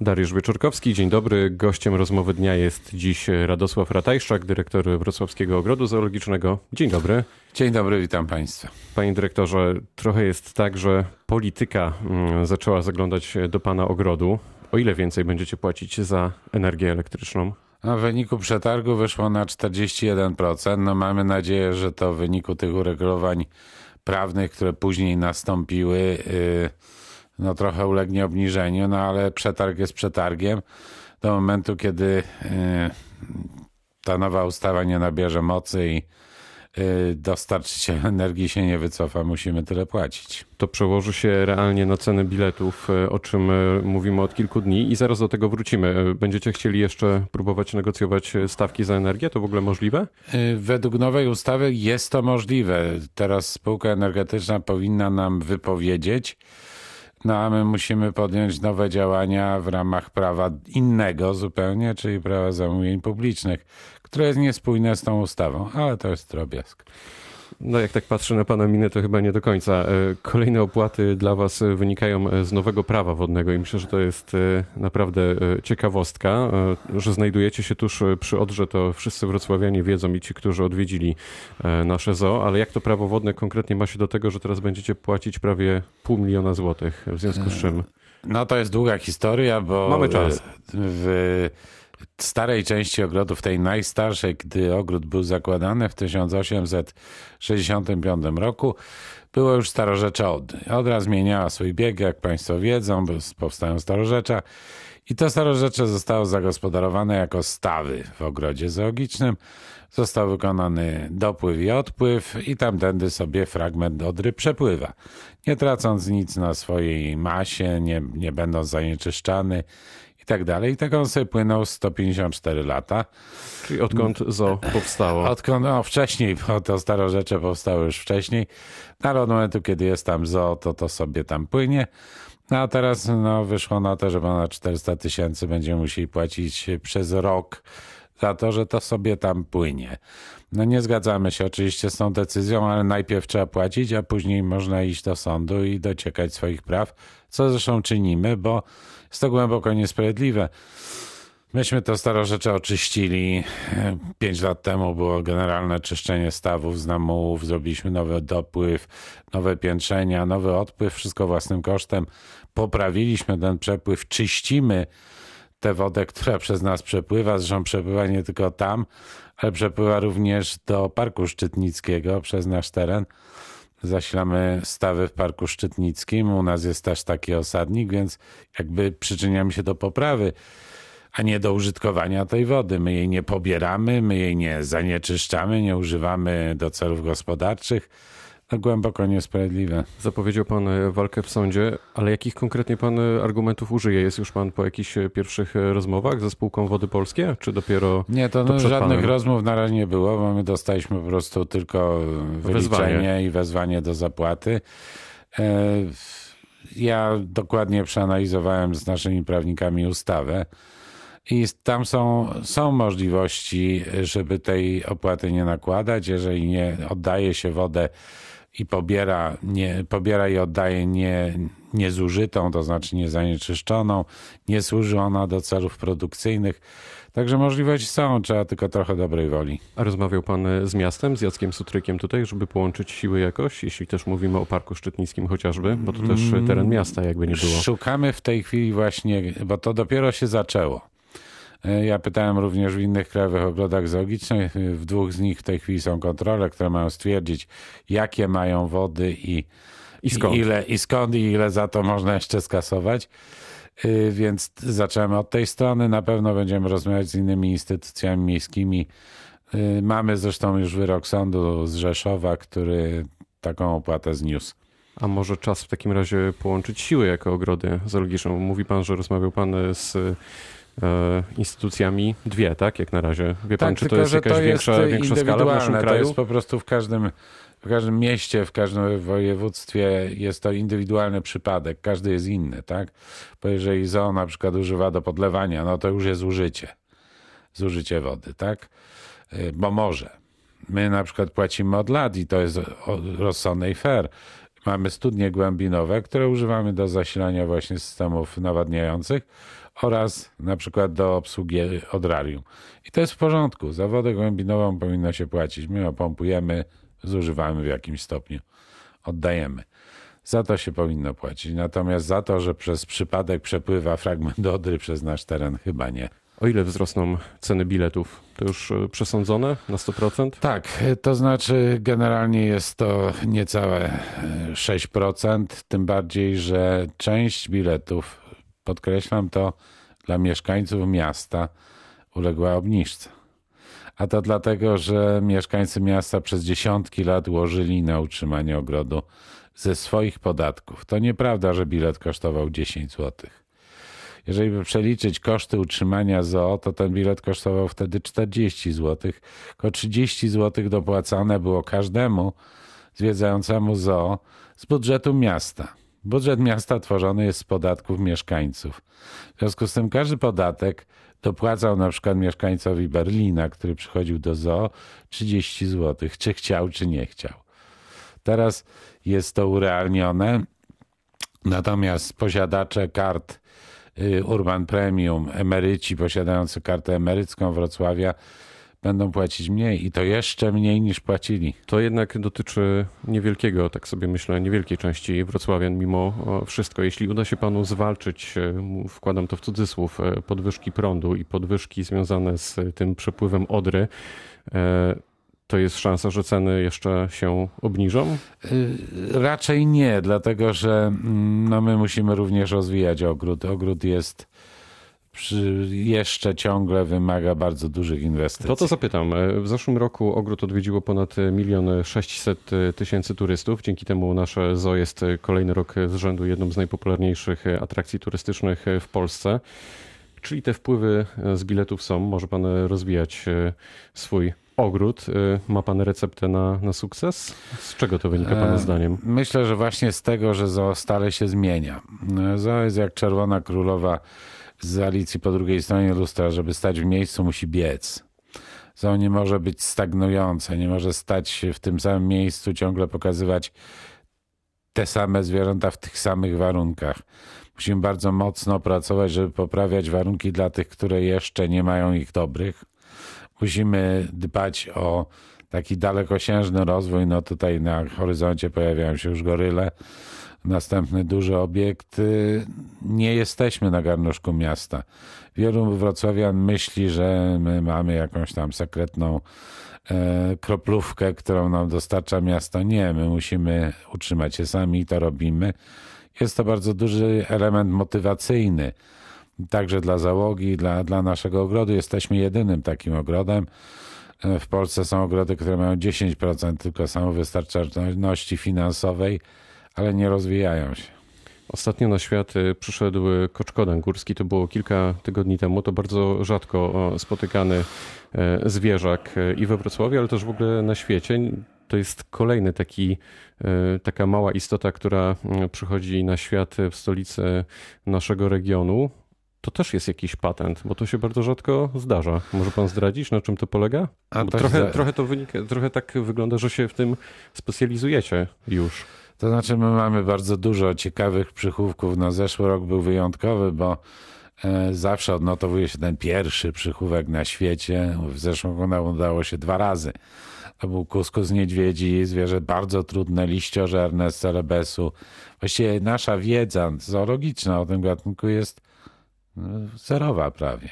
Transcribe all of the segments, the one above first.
Dariusz Wieczorkowski, dzień dobry. Gościem rozmowy dnia jest dziś Radosław Ratajszczak, dyrektor Wrocławskiego Ogrodu Zoologicznego. Dzień dobry. Dzień dobry, witam Państwa. Panie dyrektorze, trochę jest tak, że polityka mm, zaczęła zaglądać do Pana ogrodu. O ile więcej będziecie płacić za energię elektryczną? No, w wyniku przetargu wyszło na 41%. No, mamy nadzieję, że to w wyniku tych uregulowań prawnych, które później nastąpiły, yy, no trochę ulegnie obniżeniu, no ale przetarg jest przetargiem. Do momentu, kiedy yy, ta nowa ustawa nie nabierze mocy i yy, dostarczyciel energii się nie wycofa, musimy tyle płacić. To przełoży się realnie na ceny biletów, e, o czym mówimy od kilku dni i zaraz do tego wrócimy. Będziecie chcieli jeszcze próbować negocjować stawki za energię? To w ogóle możliwe? Według nowej ustawy jest to możliwe. Teraz spółka energetyczna powinna nam wypowiedzieć, no a my musimy podjąć nowe działania w ramach prawa innego zupełnie, czyli prawa zamówień publicznych, które jest niespójne z tą ustawą, ale to jest drobiazg. No jak tak patrzę na Pana minę, to chyba nie do końca. E, kolejne opłaty dla Was wynikają z nowego prawa wodnego i myślę, że to jest e, naprawdę e, ciekawostka, że znajdujecie się tuż przy Odrze, to wszyscy wrocławianie wiedzą i ci, którzy odwiedzili nasze zoo, ale jak to prawo wodne konkretnie ma się do tego, że teraz będziecie płacić prawie pół miliona złotych, w związku z czym... No to jest długa historia, bo... Mamy czas. W starej części ogrodu, w tej najstarszej, gdy ogród był zakładany w 1865 roku, było już starorzecze Odry. Odra zmieniała swój bieg, jak Państwo wiedzą, powstają starorzecze. I to starorzecze zostało zagospodarowane jako stawy w ogrodzie zoologicznym. Został wykonany dopływ i odpływ i tamtędy sobie fragment Odry przepływa. Nie tracąc nic na swojej masie, nie, nie będąc zanieczyszczany i tak dalej. I tak on sobie płynął 154 lata. Czyli odkąd zo powstało? Odkąd, no wcześniej, bo to starorzecze powstały już wcześniej. No, ale od momentu, kiedy jest tam zo, to to sobie tam płynie. No a teraz no, wyszło na to, że ponad 400 tysięcy będziemy musieli płacić przez rok za to, że to sobie tam płynie. No nie zgadzamy się oczywiście z tą decyzją, ale najpierw trzeba płacić, a później można iść do sądu i dociekać swoich praw, co zresztą czynimy, bo jest to głęboko niesprawiedliwe. Myśmy to starorzecze oczyścili. Pięć lat temu było generalne czyszczenie stawów z namułów, zrobiliśmy nowy dopływ, nowe piętrzenia, nowy odpływ, wszystko własnym kosztem. Poprawiliśmy ten przepływ, czyścimy tę wodę, która przez nas przepływa. Zresztą przepływa nie tylko tam, ale przepływa również do Parku Szczytnickiego przez nasz teren. Zasilamy stawy w Parku Szczytnickim. U nas jest też taki osadnik, więc jakby przyczyniamy się do poprawy, a nie do użytkowania tej wody. My jej nie pobieramy, my jej nie zanieczyszczamy, nie używamy do celów gospodarczych głęboko niesprawiedliwe. Zapowiedział pan e, walkę w sądzie, ale jakich konkretnie pan e, argumentów użyje? Jest już pan po jakichś e, pierwszych rozmowach ze spółką Wody Polskie, czy dopiero Nie, to, to no, żadnych panem? rozmów na razie nie było, bo my dostaliśmy po prostu tylko wyliczenie wezwanie. i wezwanie do zapłaty. Ja dokładnie przeanalizowałem z naszymi prawnikami ustawę. I tam są, są możliwości, żeby tej opłaty nie nakładać, jeżeli nie oddaje się wodę i pobiera, nie, pobiera i oddaje nie, niezużytą, to znaczy niezanieczyszczoną, nie służy ona do celów produkcyjnych. Także możliwości są, trzeba tylko trochę dobrej woli. A rozmawiał pan z miastem, z Jackiem Sutrykiem tutaj, żeby połączyć siły jakoś, jeśli też mówimy o Parku Szczytnickim chociażby, bo to też teren miasta jakby nie było. Szukamy w tej chwili właśnie, bo to dopiero się zaczęło. E, ja pytałem również w innych krajowych ogrodach zoologicznych. W dwóch z nich w tej chwili są kontrole, które mają stwierdzić, jakie mają wody i, I, skąd. i ile i skąd i ile za to można jeszcze skasować. E, więc zaczęmy od tej strony. Na pewno będziemy rozmawiać z innymi instytucjami miejskimi. E, mamy zresztą już wyrok sądu z Rzeszowa, który taką opłatę zniósł. A może czas w takim razie połączyć siły jako ogrody zoologiczne? Mówi pan, że rozmawiał pan z E, instytucjami dwie, tak? Jak na razie. Wie pan, tak, czy to jest jakaś to większa, jest większa skala w naszym kraju? To jest po prostu w każdym, w każdym mieście, w każdym województwie jest to indywidualny przypadek. Każdy jest inny, tak? Bo jeżeli zoo na przykład używa do podlewania, no to już jest zużycie. Zużycie wody, tak? E, bo może. My na przykład płacimy od lat i to jest rozsądne i fair. Mamy studnie głębinowe, które używamy do zasilania właśnie systemów nawadniających oraz na przykład do obsługi odrarium. I to jest w porządku. Za wodę głębinową powinno się płacić. My ją pompujemy, zużywamy w jakimś stopniu, oddajemy. Za to się powinno płacić. Natomiast za to, że przez przypadek przepływa fragment Odry przez nasz teren, chyba nie. O ile wzrosną ceny biletów? To już e, przesądzone na 100%? Tak, to znaczy generalnie jest to niecałe 6%, tym bardziej, że część biletów, podkreślam to, dla mieszkańców miasta uległa obniżce. A to dlatego, że mieszkańcy miasta przez dziesiątki lat łożyli na utrzymanie ogrodu ze swoich podatków. To nieprawda, że bilet kosztował 10 złotych. Jeżeli by przeliczyć koszty utrzymania zoo, to ten bilet kosztował wtedy 40 zł. Tylko 30 zł dopłacane było każdemu zwiedzającemu zoo z budżetu miasta. Budżet miasta tworzony jest z podatków mieszkańców. W związku z tym każdy podatek dopłacał na przykład mieszkańcowi Berlina, który przychodził do zoo, 30 zł, czy chciał, czy nie chciał. Teraz jest to urealnione, natomiast posiadacze kart Y, Urban Premium, emeryci posiadający kartę emerycką Wrocławia będą płacić mniej i to jeszcze mniej niż płacili. To jednak dotyczy niewielkiego, tak sobie myślę, niewielkiej części wrocławian mimo wszystko. Jeśli uda się panu zwalczyć, e, wkładam to w cudzysłów, e, podwyżki prądu i podwyżki związane z tym przepływem Odry, e, to jest szansa, że ceny jeszcze się obniżą? Raczej nie, dlatego że mm, no my musimy również rozwijać ogród. Ogród jest jeszcze ciągle wymaga bardzo dużych inwestycji. To to zapytam. W zeszłym roku ogród odwiedziło ponad milion 600 tysięcy turystów. Dzięki temu nasze zoo jest kolejny rok z rzędu jedną z najpopularniejszych atrakcji turystycznych w Polsce. Czyli te wpływy z biletów są. Może pan rozwijać swój ogród. Y, ma pan receptę na, na sukces? Z czego to wynika pana e, zdaniem? Myślę, że właśnie z tego, że zoo stale się zmienia. E, zoo jest jak czerwona królowa z Alicji po drugiej stronie lustra. Żeby stać w miejscu, musi biec. Zoo nie może być stagnujące, nie może stać w tym samym miejscu, ciągle pokazywać te same zwierzęta w tych samych warunkach. Musimy bardzo mocno pracować, żeby poprawiać warunki dla tych, które jeszcze nie mają ich dobrych musimy dbać o taki dalekosiężny rozwój. No tutaj na horyzoncie pojawiają się już goryle. Następny duży obiekt. Nie jesteśmy na garnuszku miasta. Wielu wrocławian myśli, że my mamy jakąś tam sekretną e, kroplówkę, którą nam dostarcza miasto. Nie, my musimy utrzymać się sami i to robimy. Jest to bardzo duży element motywacyjny także dla załogi, dla, dla naszego ogrodu. Jesteśmy jedynym takim ogrodem. E, w Polsce są ogrody, które mają 10% tylko samowystarczalności finansowej, ale nie rozwijają się. Ostatnio na świat e, przyszedł koczkodan górski, to było kilka tygodni temu. To bardzo rzadko spotykany e, zwierzak i we Wrocławiu, ale też w ogóle na świecie. To jest kolejny taki, taka mała istota, która przychodzi na świat w stolicy naszego regionu to też jest jakiś patent, bo to się bardzo rzadko zdarza. Może pan zdradzić, na czym to polega? To trochę, za... trochę to wynika, trochę tak wygląda, że się w tym specjalizujecie już. To znaczy, my mamy bardzo dużo ciekawych przychówków. No, zeszły rok był wyjątkowy, bo e, zawsze odnotowuje się ten pierwszy przychówek na świecie. W zeszłym roku udało się dwa razy. To był kuskus niedźwiedzi, zwierzę bardzo trudne, liściożerne z celebesu. Właściwie nasza wiedza zoologiczna o tym gatunku jest zerowa prawie.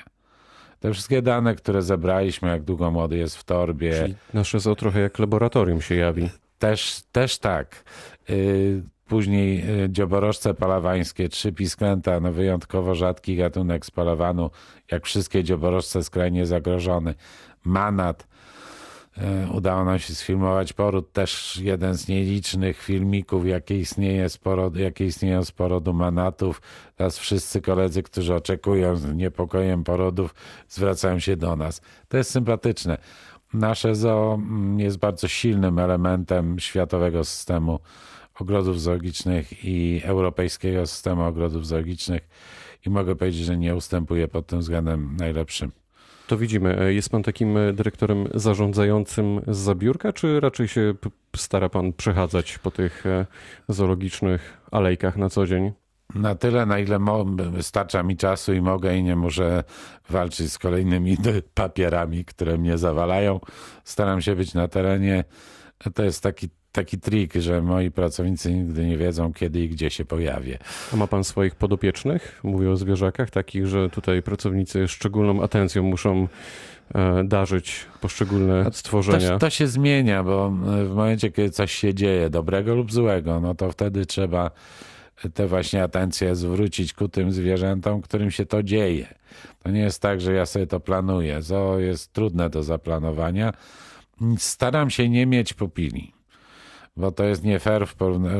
Te wszystkie dane, które zebraliśmy, jak długo młody jest w torbie. Czyli nasze zoo trochę jak laboratorium się jawi. Też, też tak. Y, później y, dzioborożce palawańskie, trzy pisklęta, no wyjątkowo rzadki gatunek spalawanu, jak wszystkie dzioborożce skrajnie zagrożony. Manat, E, udało nam się sfilmować poród, też jeden z nielicznych filmików, jakie, istnieje z porodu, jakie istnieją z porodu manatów. Teraz wszyscy koledzy, którzy oczekują z niepokojem porodów, zwracają się do nas. To jest sympatyczne. Nasze zoo mm, jest bardzo silnym elementem światowego systemu ogrodów zoologicznych i europejskiego systemu ogrodów zoologicznych i mogę powiedzieć, że nie ustępuje pod tym względem najlepszym. To widzimy. E, jest pan takim e, dyrektorem zarządzającym z zabiórka, czy raczej się stara pan przechadzać po tych e, zoologicznych alejkach na co dzień? Na tyle, na ile mo- starcza mi czasu i mogę i nie muszę walczyć z kolejnymi papierami, które mnie zawalają. Staram się być na terenie. To jest taki, taki trik, że moi pracownicy nigdy nie wiedzą, kiedy i gdzie się pojawię. A ma pan swoich podopiecznych? Mówię o zwierzakach, takich, że tutaj pracownicy szczególną atencją muszą e, darzyć poszczególne stworzenia. To, to się zmienia, bo w momencie, kiedy coś się dzieje, dobrego lub złego, no to wtedy trzeba tę właśnie atencję zwrócić ku tym zwierzętom, którym się to dzieje. To nie jest tak, że ja sobie to planuję. To jest trudne do zaplanowania. Staram się nie mieć pupili, bo to jest nie fair w,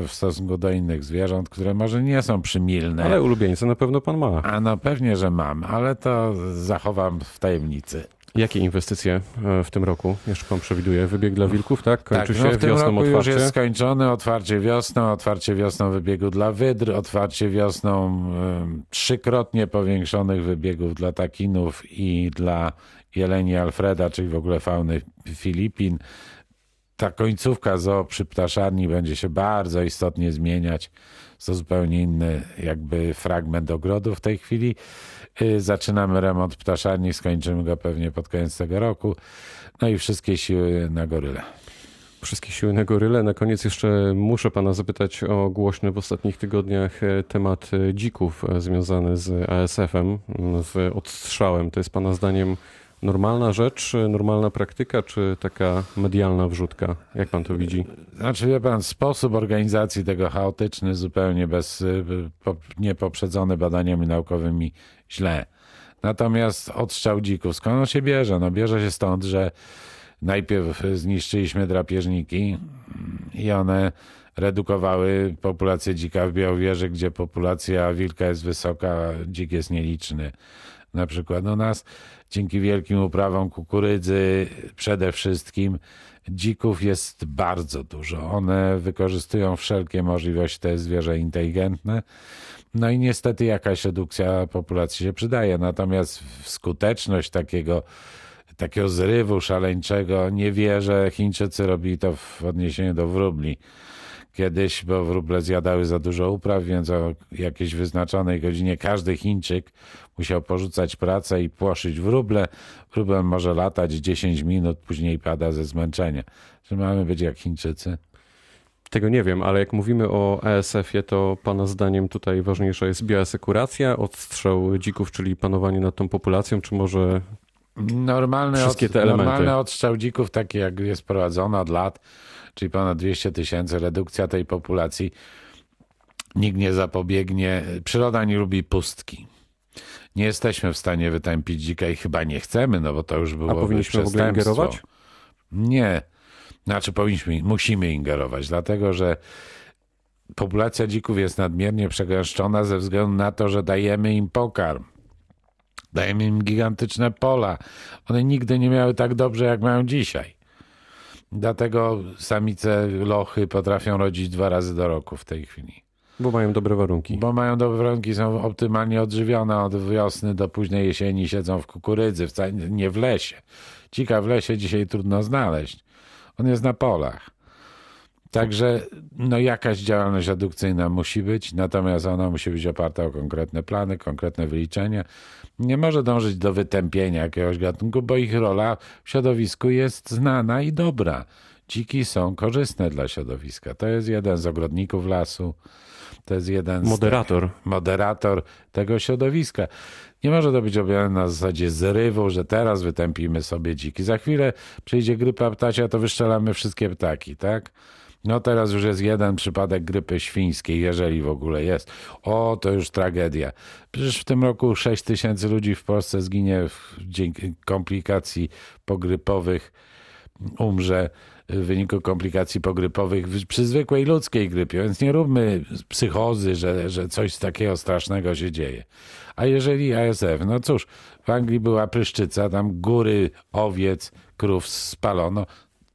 w stosunku do innych zwierząt, które może nie są przymilne. Ale ulubieńca na pewno pan ma. A no pewnie, że mam, ale to zachowam w tajemnicy. Jakie inwestycje e, w tym roku jeszcze pan przewiduje? Wybieg dla wilków, tak? Kończy tak, się no w tym wiosną roku już otwarcie. jest skończony, otwarcie wiosną, otwarcie wiosną wybiegu dla wydr, otwarcie wiosną em, trzykrotnie powiększonych wybiegów dla takinów i dla jeleni Alfreda, czyli w ogóle fauny Filipin. Ta końcówka zoo przy ptaszarni będzie się bardzo istotnie zmieniać. To zupełnie inny jakby fragment ogrodu w tej chwili. Y, Zaczynamy remont ptaszarni, skończymy go pewnie pod koniec tego roku. No i wszystkie siły na goryle. Wszystkie siły na goryle. Na koniec jeszcze muszę pana zapytać o głośny w ostatnich tygodniach e, temat e, dzików e, związany z ASF-em, z odstrzałem. To jest pana zdaniem normalna rzecz, normalna praktyka, czy taka medialna wrzutka? Jak pan to widzi? Znaczy, wie pan, sposób organizacji tego chaotyczny, zupełnie bez, y, po- niepoprzedzony badaniami naukowymi, źle. Natomiast odstrzał dzików, skąd on się bierze? No bierze się stąd, że najpierw zniszczyliśmy drapieżniki i one redukowały populację dzika w Białowieży, gdzie populacja wilka jest wysoka, dzik jest nieliczny. Na przykład u nas dzięki wielkim uprawom kukurydzy przede wszystkim dzików jest bardzo dużo. One wykorzystują wszelkie możliwości, jest zwierzę inteligentne. No i niestety jakaś redukcja populacji się przydaje. Natomiast w skuteczność takiego, takiego zrywu szaleńczego nie wierzę. Chińczycy robili to w odniesieniu do wróbli. Kiedyś, bo wróble zjadały za dużo upraw, więc o jakiejś wyznaczonej godzinie każdy Chińczyk musiał porzucać pracę i płoszyć wróble. Wróbel może latać 10 minut, później pada ze zmęczenia. Czy mamy być jak Chińczycy? Tego nie wiem, ale jak mówimy o ASF-ie, to pana zdaniem tutaj ważniejsza jest bioasekuracja, odstrzał dzików, czyli panowanie nad tą populacją, czy może Normalny, Wszystkie te elementy. normalny odstrzał dzików, taki jak jest prowadzony od lat, czyli ponad 200 tysięcy, redukcja tej populacji, nikt nie zapobiegnie. Przyroda nie lubi pustki. Nie jesteśmy w stanie wytępić dzika i chyba nie chcemy, no bo to już byłoby powinniśmy w ogóle ingerować? Nie. Znaczy powinniśmy, musimy ingerować, dlatego że populacja dzików jest nadmiernie przegęszczona ze względu na to, że dajemy im pokarm. Dajemy im gigantyczne pola. One nigdy nie miały tak dobrze, jak mają dzisiaj. Dlatego samice lochy potrafią rodzić dwa razy do roku w tej chwili. bo mają dobre warunki. Bo mają dobre warunki, są optymalnie odżywione od wiosny do późnej jesieni, siedzą w kukurydzy, wcale nie w lesie. Dzika w lesie dzisiaj trudno znaleźć. On jest na polach. Także no, jakaś działalność adukcyjna musi być, natomiast ona musi być oparta o konkretne plany, konkretne wyliczenia. Nie może dążyć do wytępienia jakiegoś gatunku, bo ich rola w środowisku jest znana i dobra. Dziki są korzystne dla środowiska. To jest jeden z ogrodników lasu. To jest jeden Moderator. moderator tego środowiska. Nie może to być objawem na zasadzie zrywu, że teraz wytępimy sobie dziki. Za chwilę przyjdzie grypa ptasia, to wyszczelamy wszystkie ptaki, tak? No teraz już jest jeden przypadek grypy świńskiej, jeżeli w ogóle jest. O, to już tragedia. Przecież w tym roku 6 tysięcy ludzi w Polsce zginie dzięki komplikacji pogrypowych, umrze w wyniku komplikacji pogrypowych przy zwykłej ludzkiej grypie, więc nie róbmy psychozy, że, że coś takiego strasznego się dzieje. A jeżeli ASF, no cóż, w Anglii była pryszczyca, tam góry owiec, krów spalono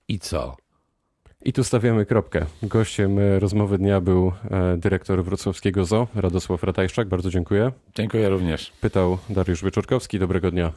i co? I tu stawiamy kropkę. Gościem e, rozmowy dnia był e, dyrektor wrocławskiego ZOO, Radosław Ratajszczak. Bardzo dziękuję. Dziękuję również. Pytał Dariusz Wieczorkowski. Dobrego dnia.